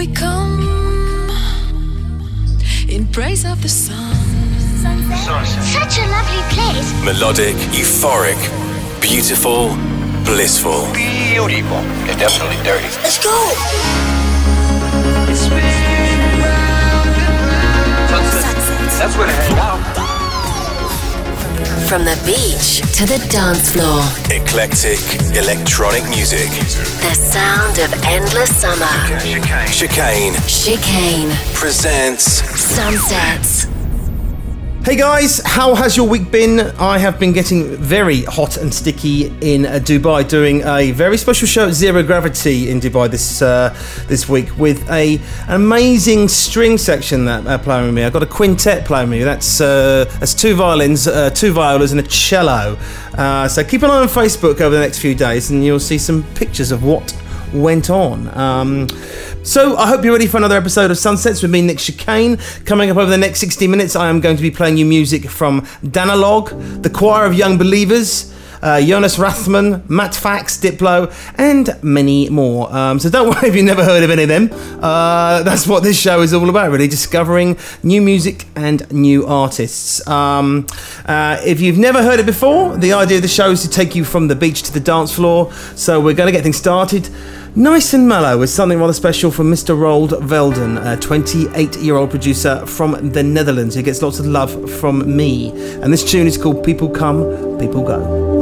we come in praise of the sun. Such a lovely place. Melodic, euphoric, beautiful, blissful. Beautiful. It's definitely dirty. Let's go. That's where to hang out. From the beach to the dance floor, Eclectic, electronic music. the sound of endless summer. Chicane Chicane Chicane. presents Sunsets. Hey guys, how has your week been? I have been getting very hot and sticky in uh, Dubai, doing a very special show at Zero Gravity in Dubai this uh, this week with a an amazing string section that uh, playing with me. I've got a quintet playing with me. That's uh, that's two violins, uh, two violas, and a cello. Uh, so keep an eye on Facebook over the next few days, and you'll see some pictures of what went on. Um, so I hope you're ready for another episode of Sunsets with me, Nick Chicane. Coming up over the next 60 minutes, I am going to be playing you music from Danalog, the Choir of Young Believers. Uh, Jonas Rathsman, Matt Fax, Diplo, and many more. Um, so don't worry if you've never heard of any of them. Uh, that's what this show is all about, really, discovering new music and new artists. Um, uh, if you've never heard it before, the idea of the show is to take you from the beach to the dance floor. So we're going to get things started. Nice and mellow is something rather special from Mr. Roald Velden, a 28 year old producer from the Netherlands who gets lots of love from me. And this tune is called People Come, People Go.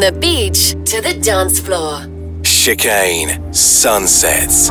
The beach to the dance floor. Chicane Sunsets.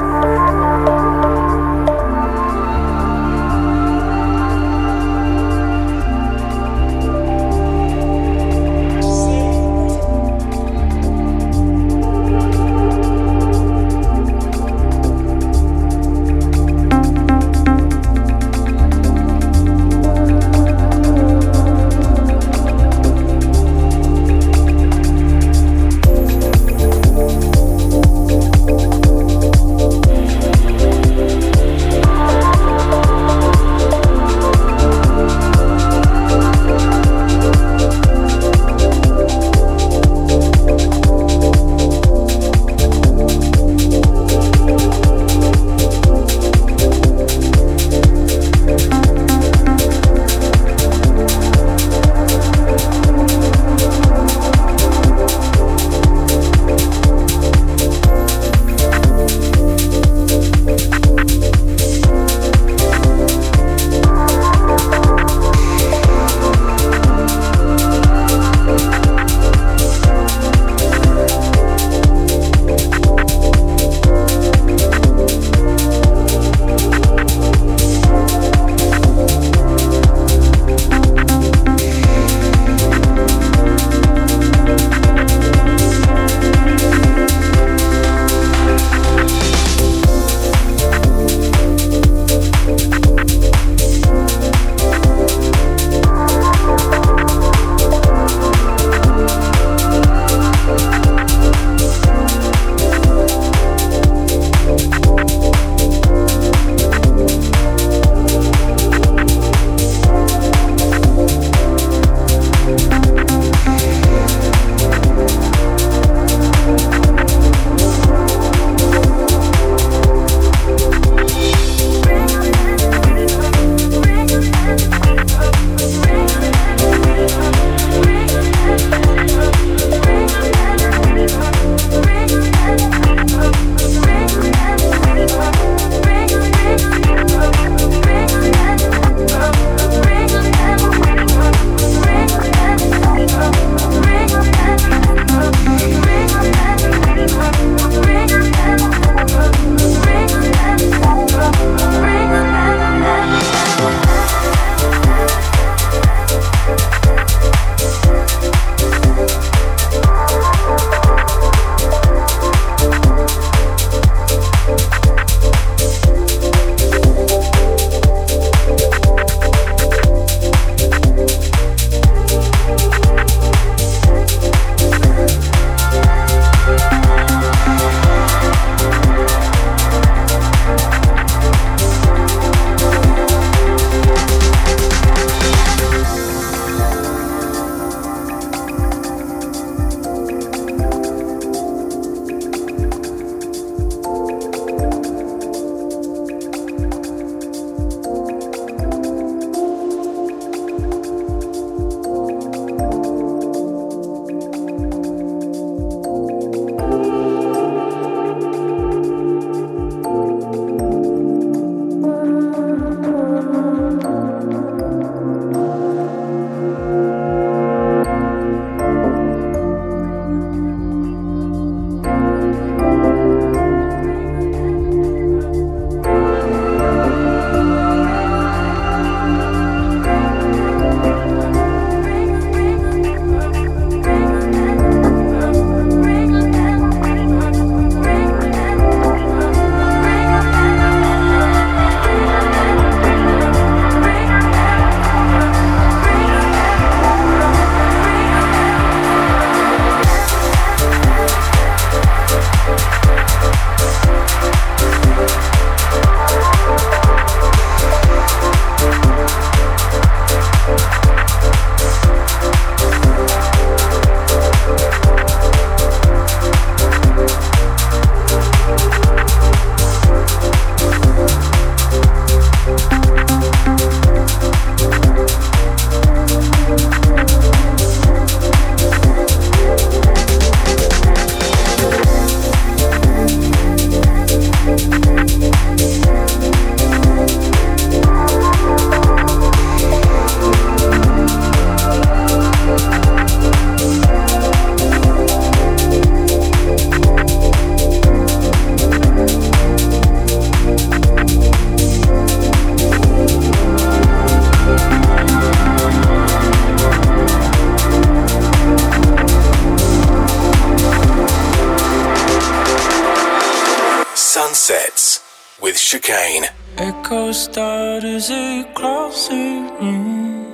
Chicane. Echo start as it crosses room.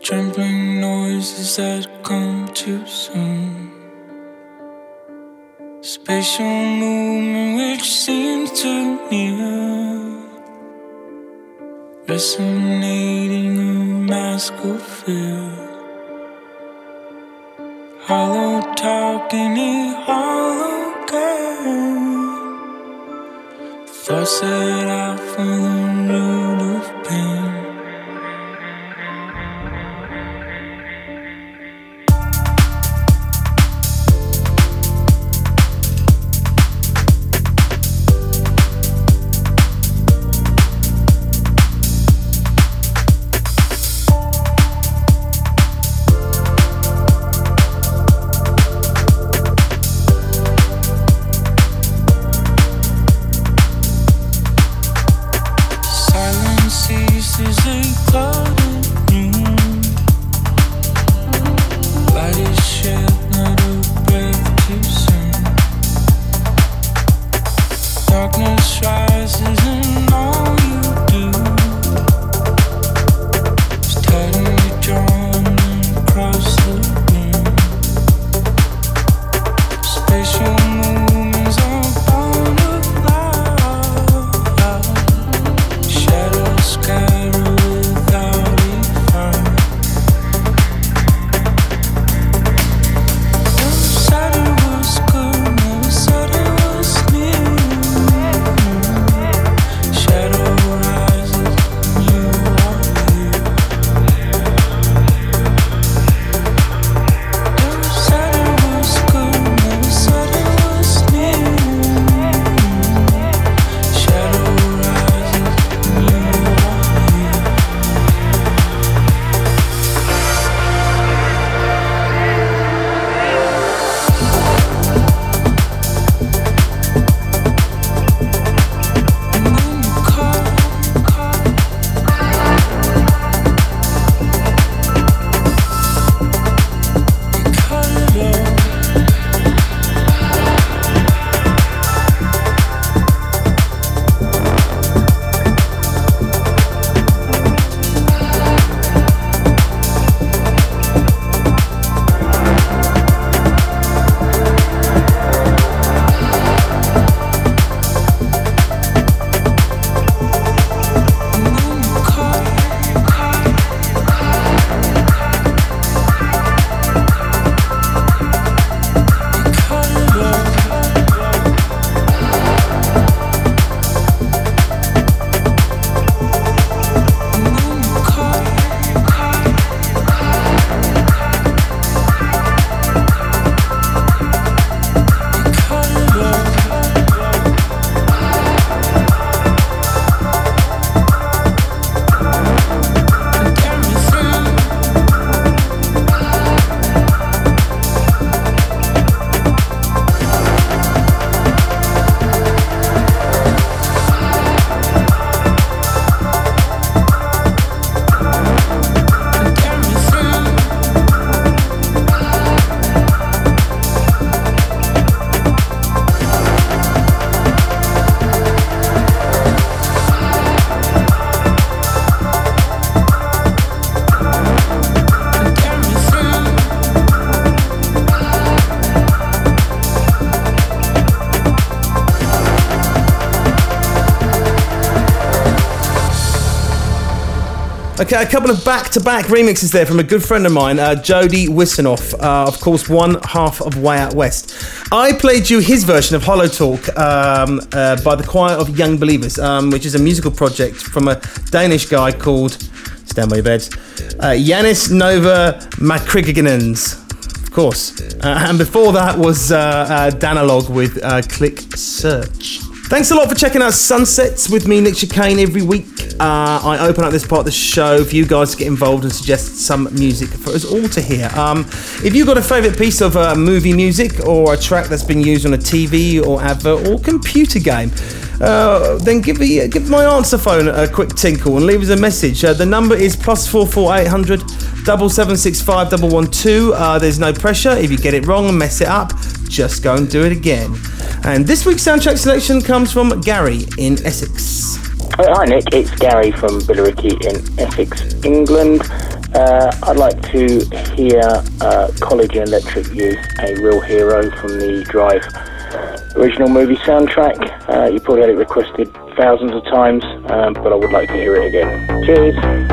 Trembling noises that come too soon. Spatial movement which seems too near. Resonating a mask of fear. Hollow talking hollow game. Thoughts that I from the root of pain. A couple of back-to-back remixes there from a good friend of mine, uh, Jody Wisternoff, uh, of course, one half of Way Out West. I played you his version of Hollow Talk um, uh, by the Choir of Young Believers, um, which is a musical project from a Danish guy called, stand by your beds, uh, Jannis Noya Makrigiannis. Of course. Uh, and before that was uh, uh, Danalog with Click Search. Thanks a lot for checking out Sunsets with me, Nick Chicane, every week. Uh, I open up this part of the show for you guys to get involved and suggest some music for us all to hear. Um, if you've got a favourite piece of uh, movie music or a track that's been used on a TV or advert or computer game, uh, then give me give my answer phone a quick tinkle and leave us a message. Uh, the number is plus four four eight hundred double seven six five double one two. Uh, there's no pressure. If you get it wrong and mess it up, just go and do it again. And this week's soundtrack selection comes from Gary in Essex. Hi Nick, it's Gary from Billericay in Essex, England. Uh, I'd like to hear uh, College Electric Youth, a real hero from the Drive original movie soundtrack. Uh, you probably had it requested thousands of times, um, but I would like to hear it again. Cheers.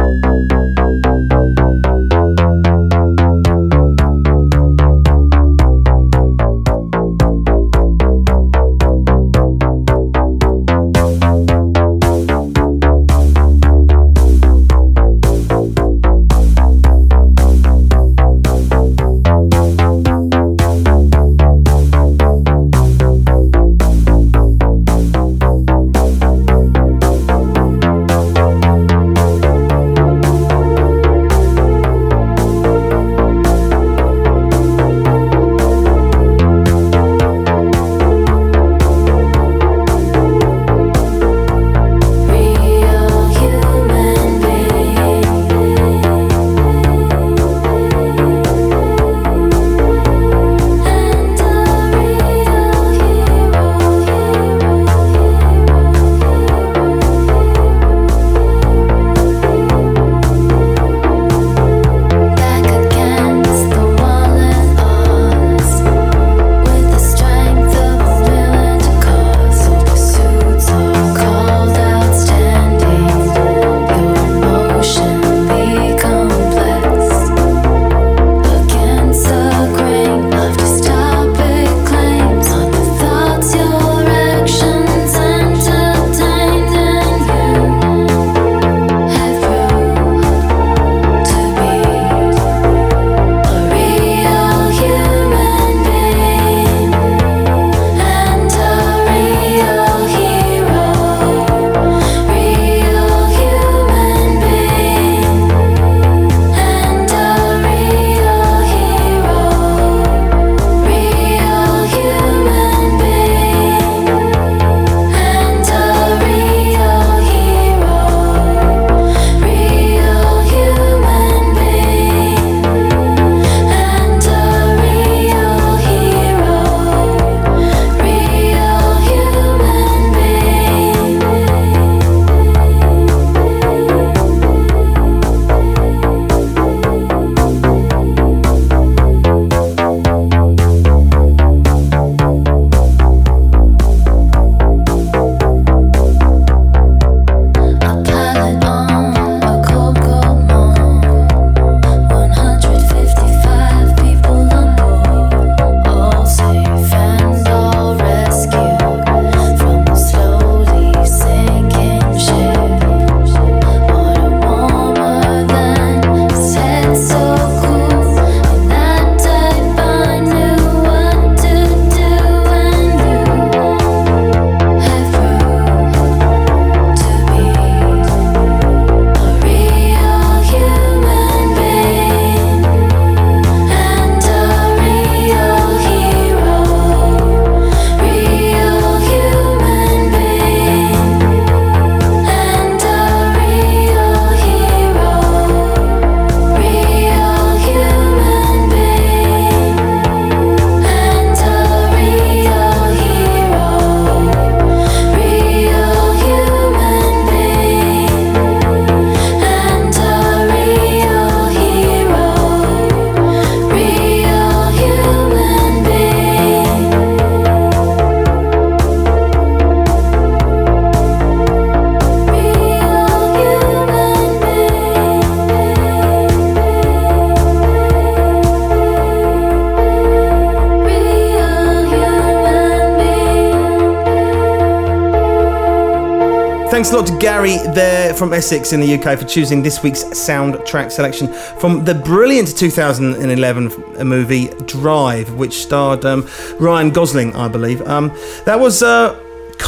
Thanks a lot to Gary there from Essex in the UK for choosing this week's soundtrack selection from the brilliant 2011 movie Drive, which starred um, Ryan Gosling, I believe. Um, that was. Uh,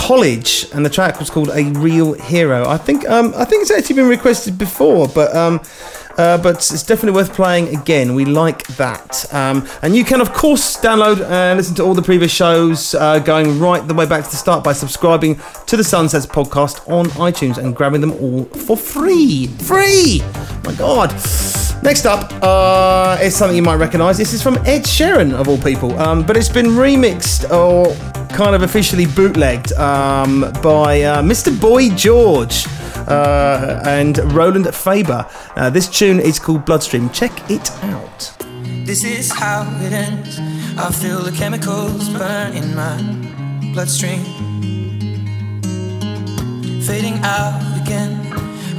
College, and the track was called "A Real Hero." I think um, I think it's actually been requested before, but um, uh, but it's definitely worth playing again. We like that, um, and you can of course download and listen to all the previous shows, uh, going right the way back to the start by subscribing to the Sunsets podcast on iTunes and grabbing them all for free. Free! My God. Next up uh, is something you might recognise. This is from Ed Sheeran, of all people, um, but it's been remixed or kind of officially bootlegged um, by uh, Mr. Boy George uh, and Roland Faber. Uh, this tune is called Bloodstream. Check it out. This is how it ends. I feel the chemicals burn in my bloodstream. Fading out again.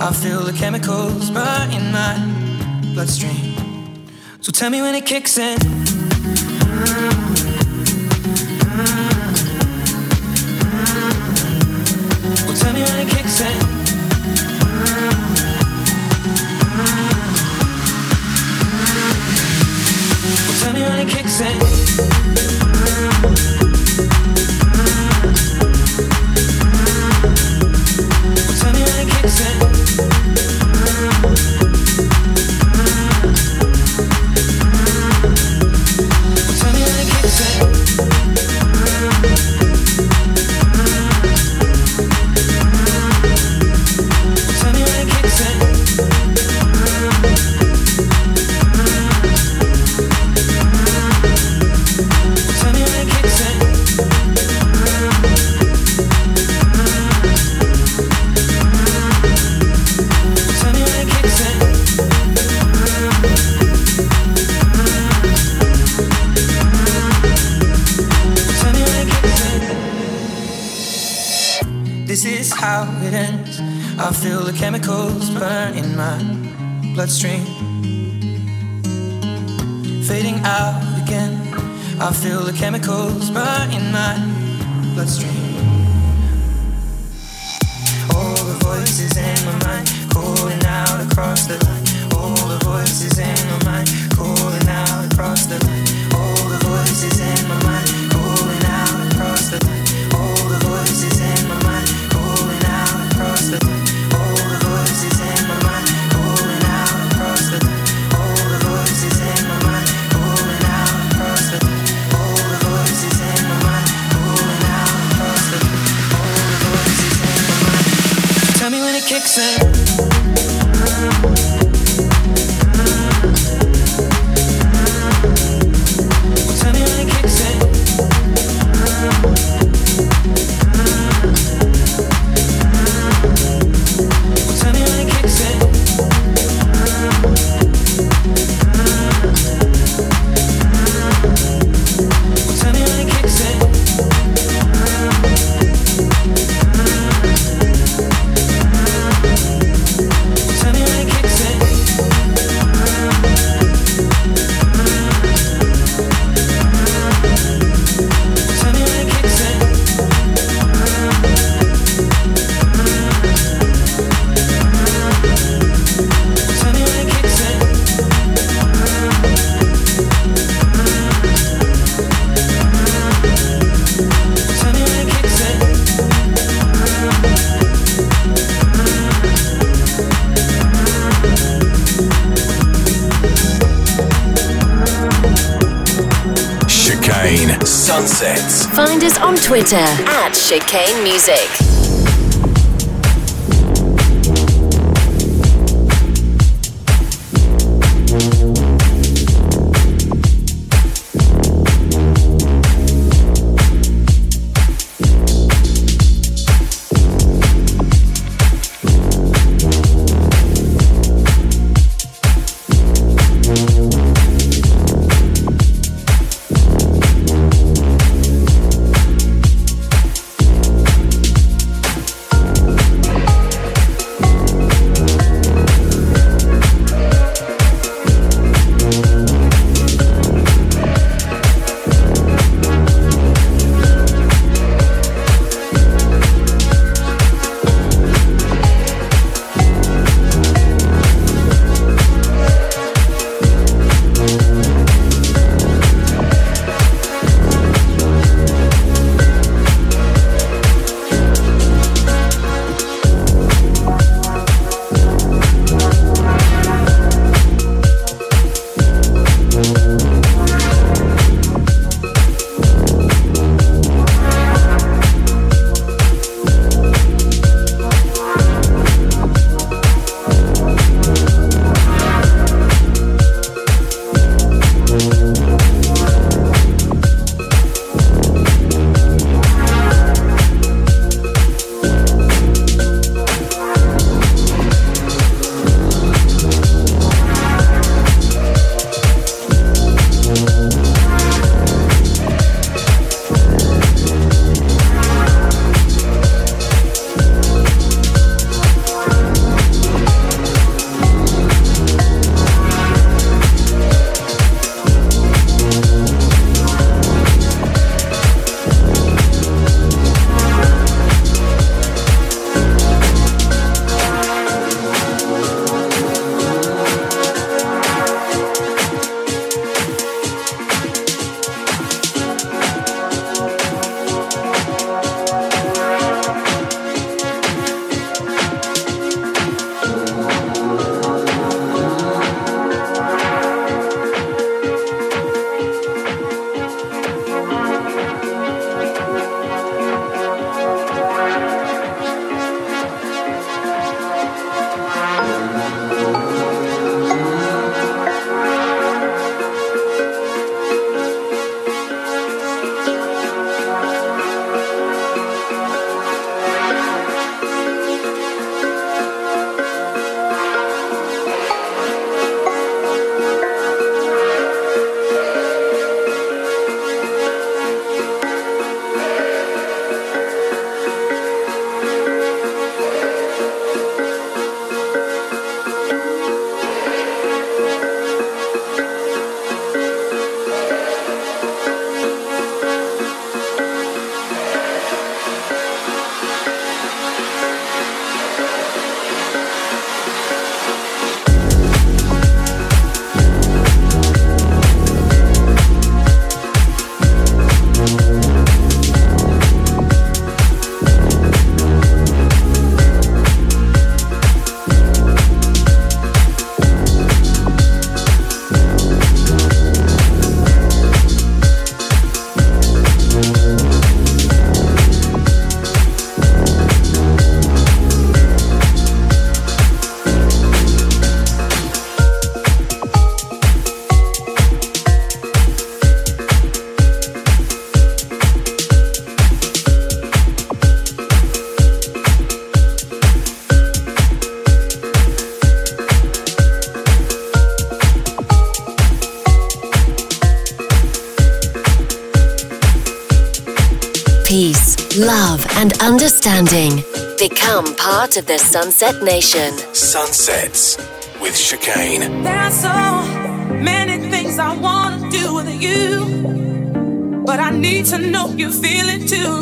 I feel the chemicals burn in my bloodstream. So tell me when it kicks in. nearly kicks in. Well, tell me when it kicks in. bloodstream. Fading out again, I feel the chemicals burning my bloodstream. sunsets. Find us on Twitter at Chicane Music. Of the Sunset Nation. Sunsets with Chicane. There are so many things I want to do with you, but I need to know you feel it too.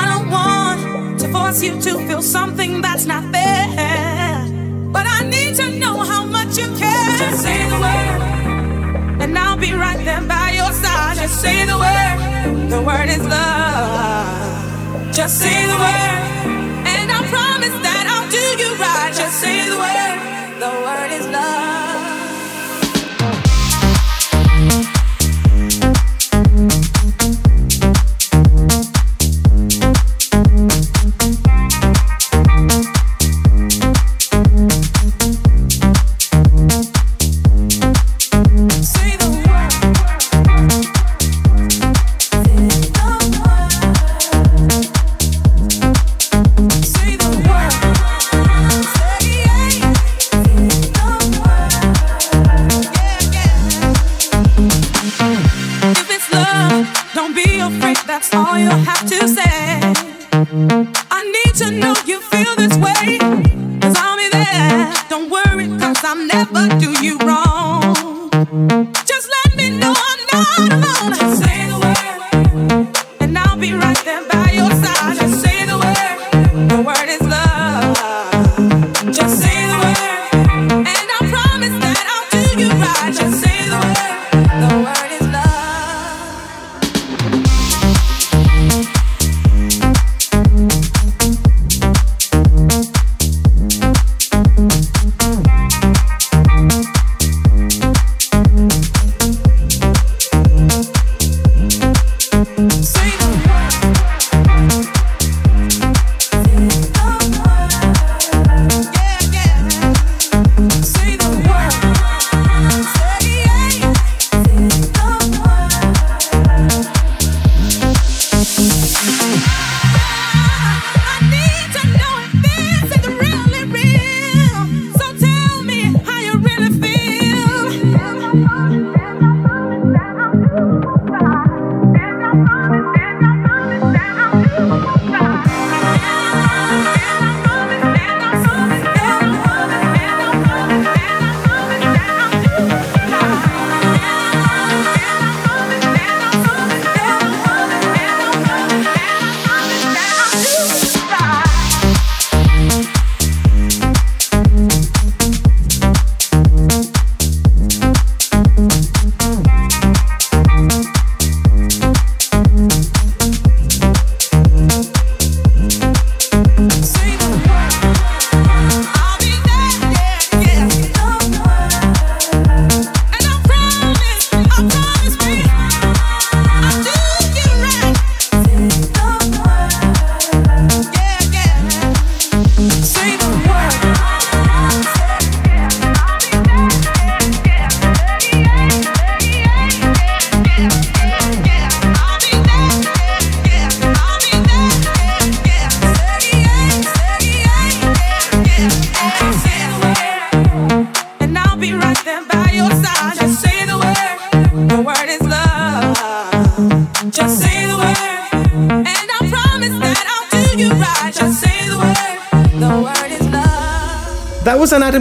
I don't want to force you to feel something that's not there, but I need to know how much you care. Just say the word, and I'll be right there by your side. Just say the word, the word is love. Just say the word,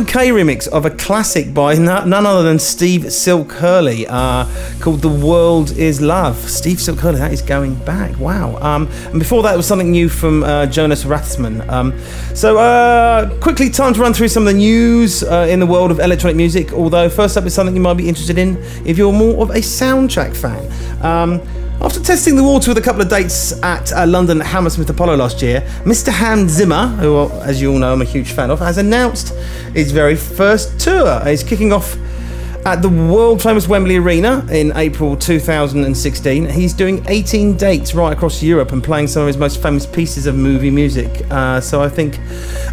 That was an Adam K remix of a classic by none other than Steve Silk Hurley uh, called The Word Is Love. Steve Silk Hurley, that is going back. Wow. Um, and before that was something new from uh, Jonas Rathsman. Um, so, uh, quickly, time to run through some of the news uh, in the world of electronic music. Although, first up is something you might be interested in if you're more of a soundtrack fan. Um, after testing the water with a couple of dates at uh, London Hammersmith Apollo last year, Mr. Hans Zimmer, who, as you all know, I'm a huge fan of, has announced his very first tour. He's kicking off at the world famous Wembley Arena in April 2016. He's doing 18 dates right across Europe and playing some of his most famous pieces of movie music. Uh, so I think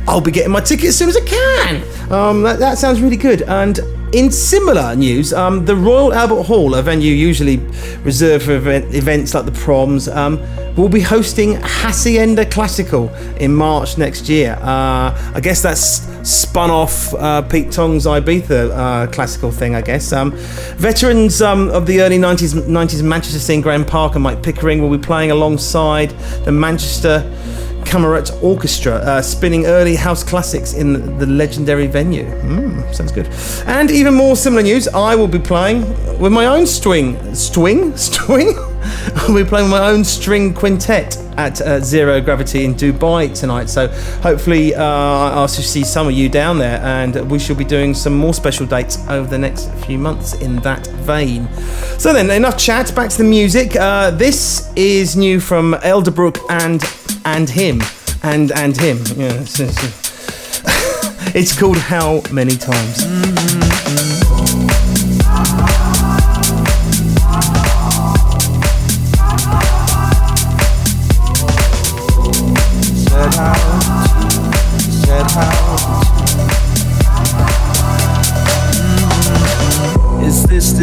I'll be getting my ticket as soon as I can. Um, that, that sounds really good. And in similar news, um, the Royal Albert Hall, a venue usually reserved for event, events like the proms, um, will be hosting Hacienda Classical in March next year. Uh, I guess that's spun off uh, Pete Tong's Ibiza uh, classical thing, I guess. Um, veterans um, of the early 90s, 90s Manchester scene, Graeme Parker, and Mike Pickering, will be playing alongside the Manchester Camerata Orchestra, uh, spinning early house classics in the legendary venue. Mm, sounds good. And even more similar news, I will be playing with my own string. String? String? I'll be playing my own string quintet at uh, Zero Gravity in Dubai tonight. So hopefully uh, I'll see some of you down there, and we shall be doing some more special dates over the next few months in that vein. So then, enough chat. Back to the music. Uh, this is new from Elderbrook and Andhim and Andhim. Yeah, it's, it's, it's called How Many Times. Said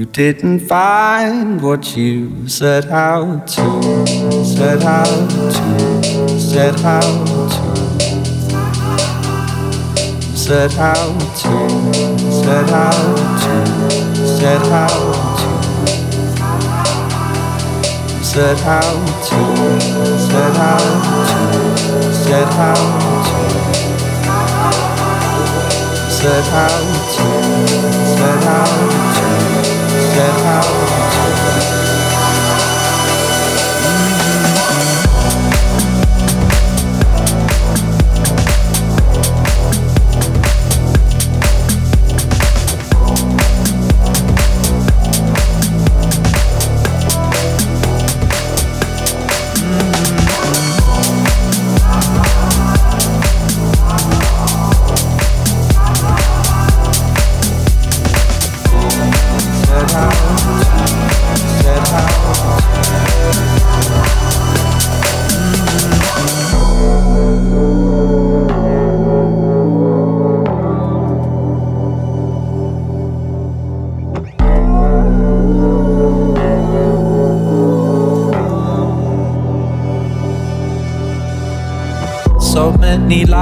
you didn't find what you set out to, set out to, set out to. Set out to, set out to, set out to, set out to, set out to, set out to, set out set out and out.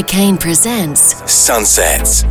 Chicane presents Sunsets.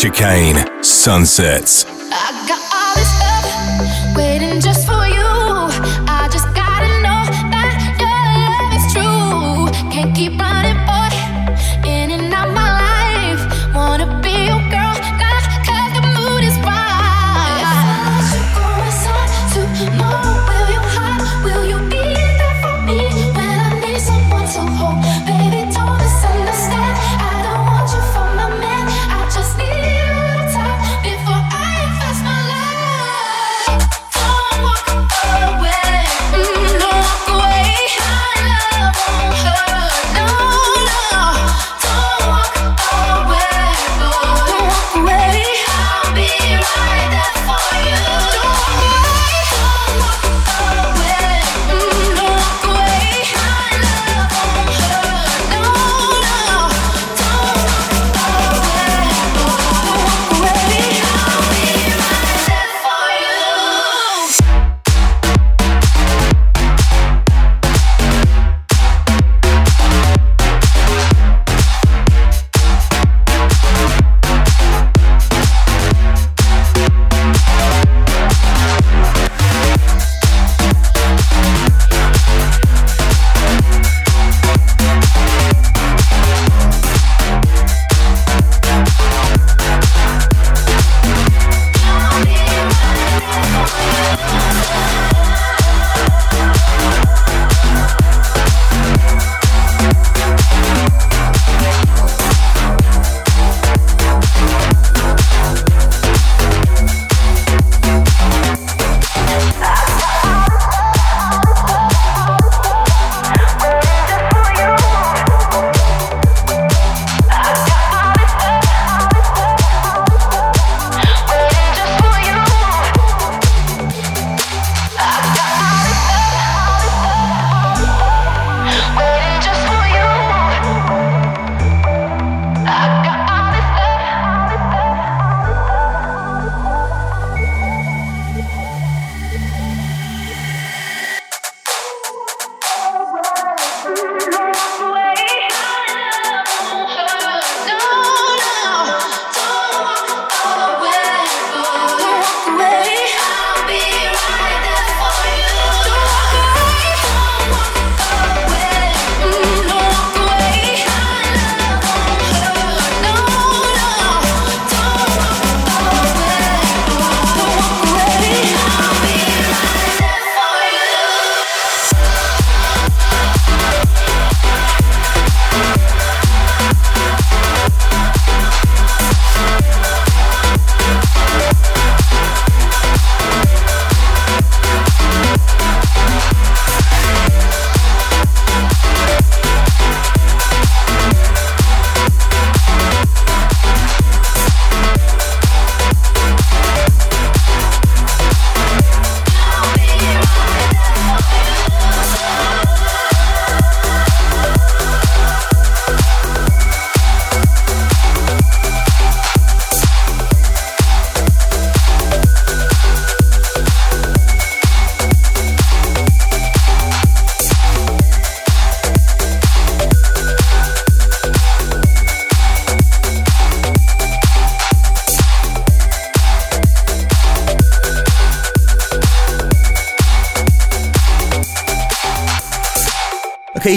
Chicane, Sunsets.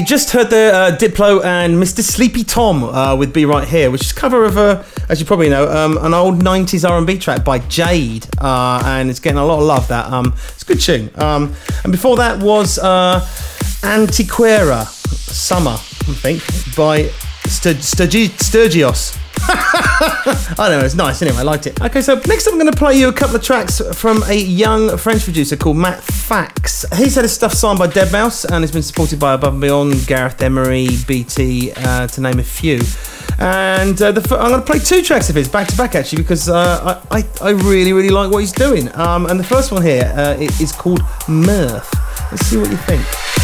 Just heard the uh, Diplo and Mr. Sleepy Tom uh, with "Be Right Here," which is cover of a, as you probably know, um, an old '90s R&B track by Jade, uh, and it's getting a lot of love. That um, it's a good tune. Um, and before that was uh, Antequera "Summer," I think, by Stur- Sturgi- Stergios. I don't know, it's nice anyway, I liked it. Okay, so next up I'm going to play you a couple of tracks from a young French producer called Matt Fax. He's had his stuff signed by Deadmau5 and has been supported by Above and Beyond, Gareth Emery, BT, uh, to name a few. And uh, f- I'm going to play two tracks of his back to back actually because uh, I, I, I really, really like what he's doing. Um, and the first one here uh, is called Mirth. Let's see what you think.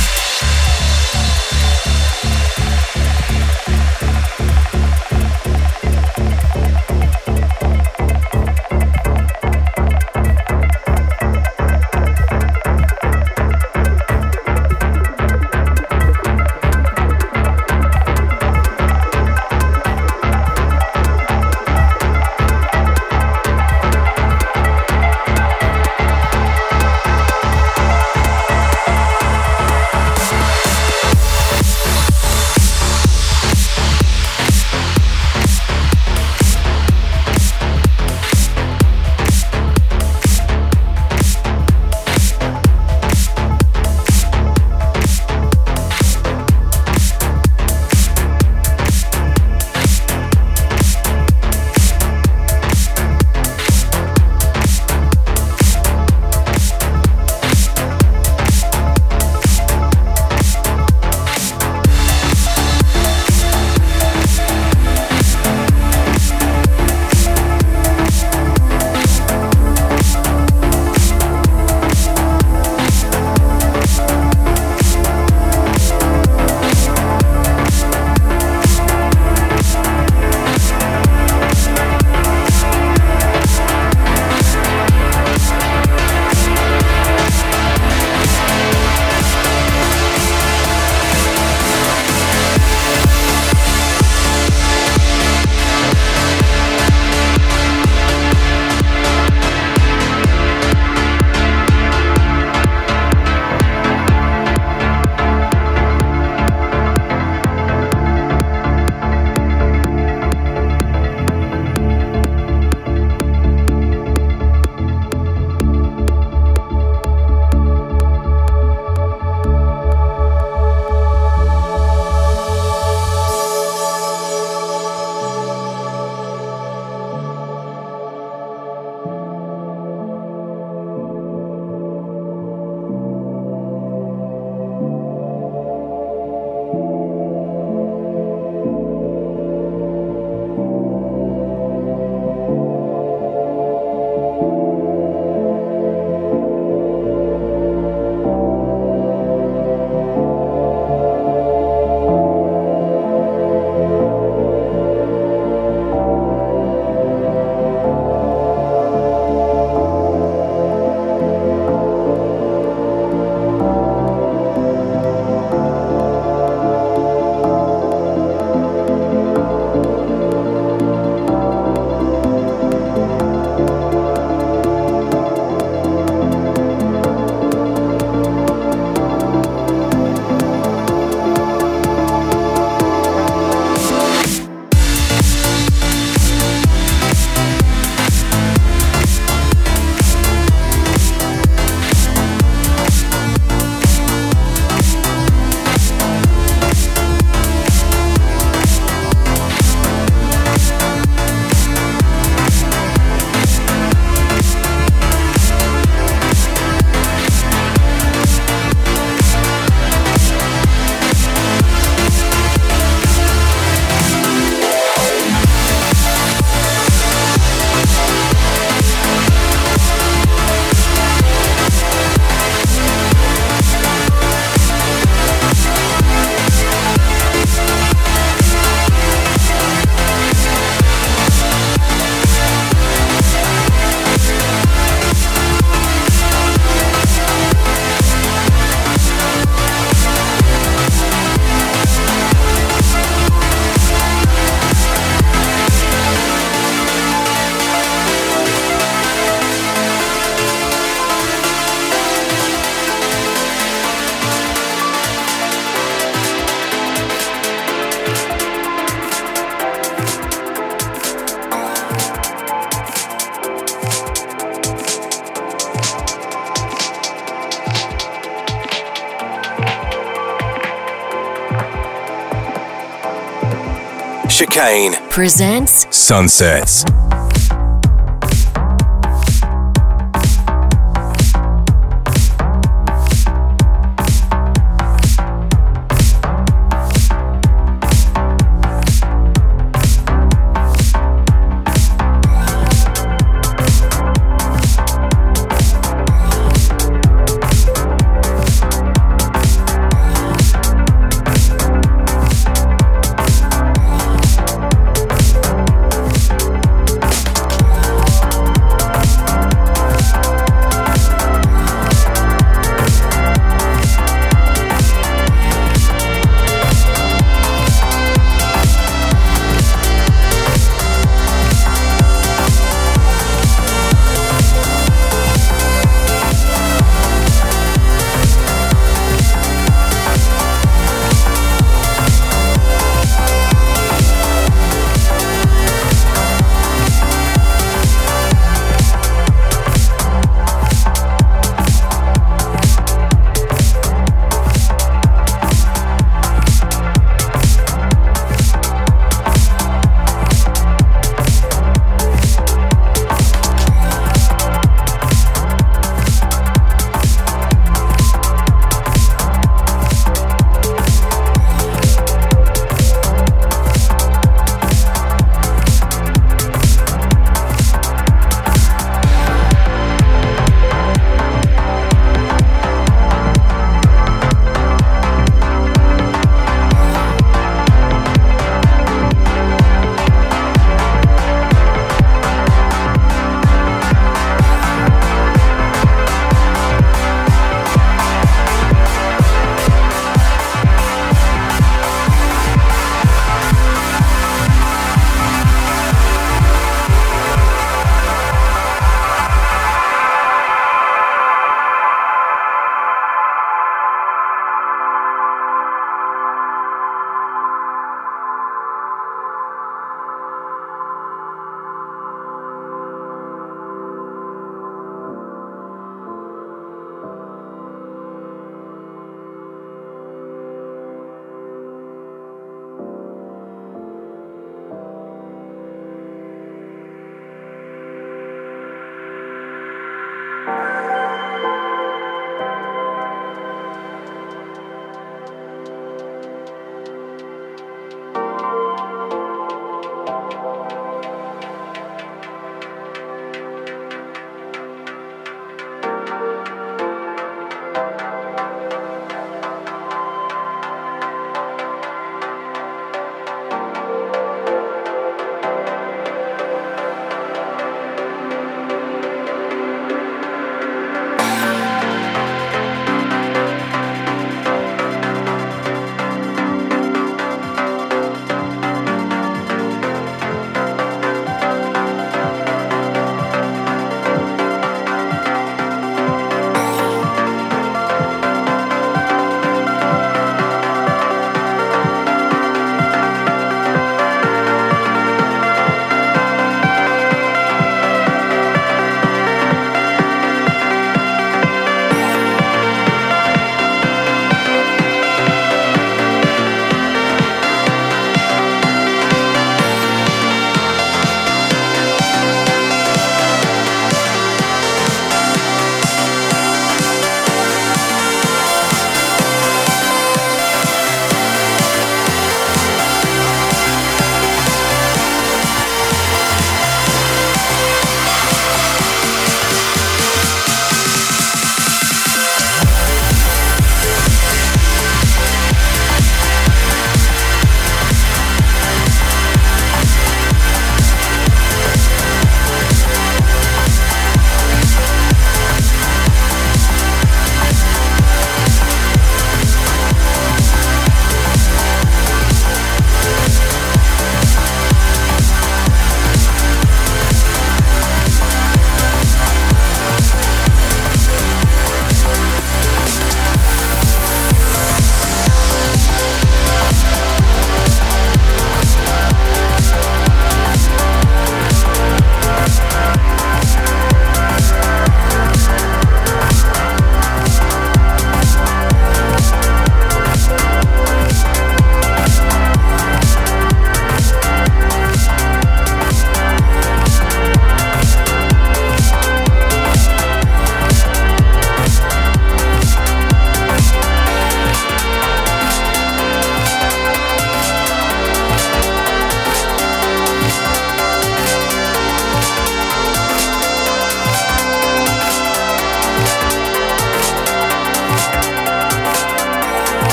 Chicane presents Sunsets.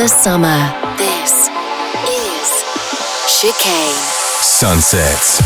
Endless summer. This is Chicane. Sunsets.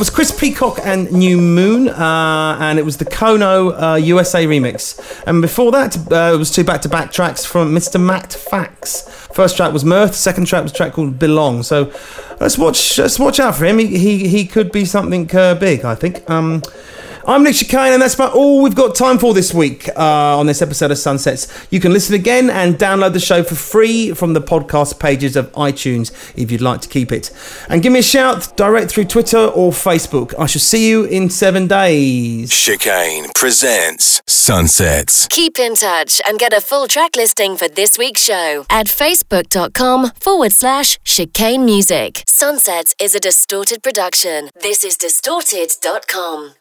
Was Cris Peacock and New Moon, uh, and it was the Kono uh, USA remix. And before that, uh, it was two back to back tracks from Mr. Matt Fax. First track was Mirth, second track was a track called Belong. So let's watch let's watch out for him. He, he, he could be something uh, big, I think. Um, I'm Nick Chicane, and that's about all we've got time for this week uh, on this episode of Sunsets. You can listen again and download the show for free from the podcast pages of iTunes if you'd like to keep it. And give me a shout direct through Twitter or Facebook. I shall see you in seven days. Chicane presents Sunsets. Keep in touch and get a full track listing for this week's show at facebook.com forward slash chicane music. Sunsets is a distorted production. This is distorted.com.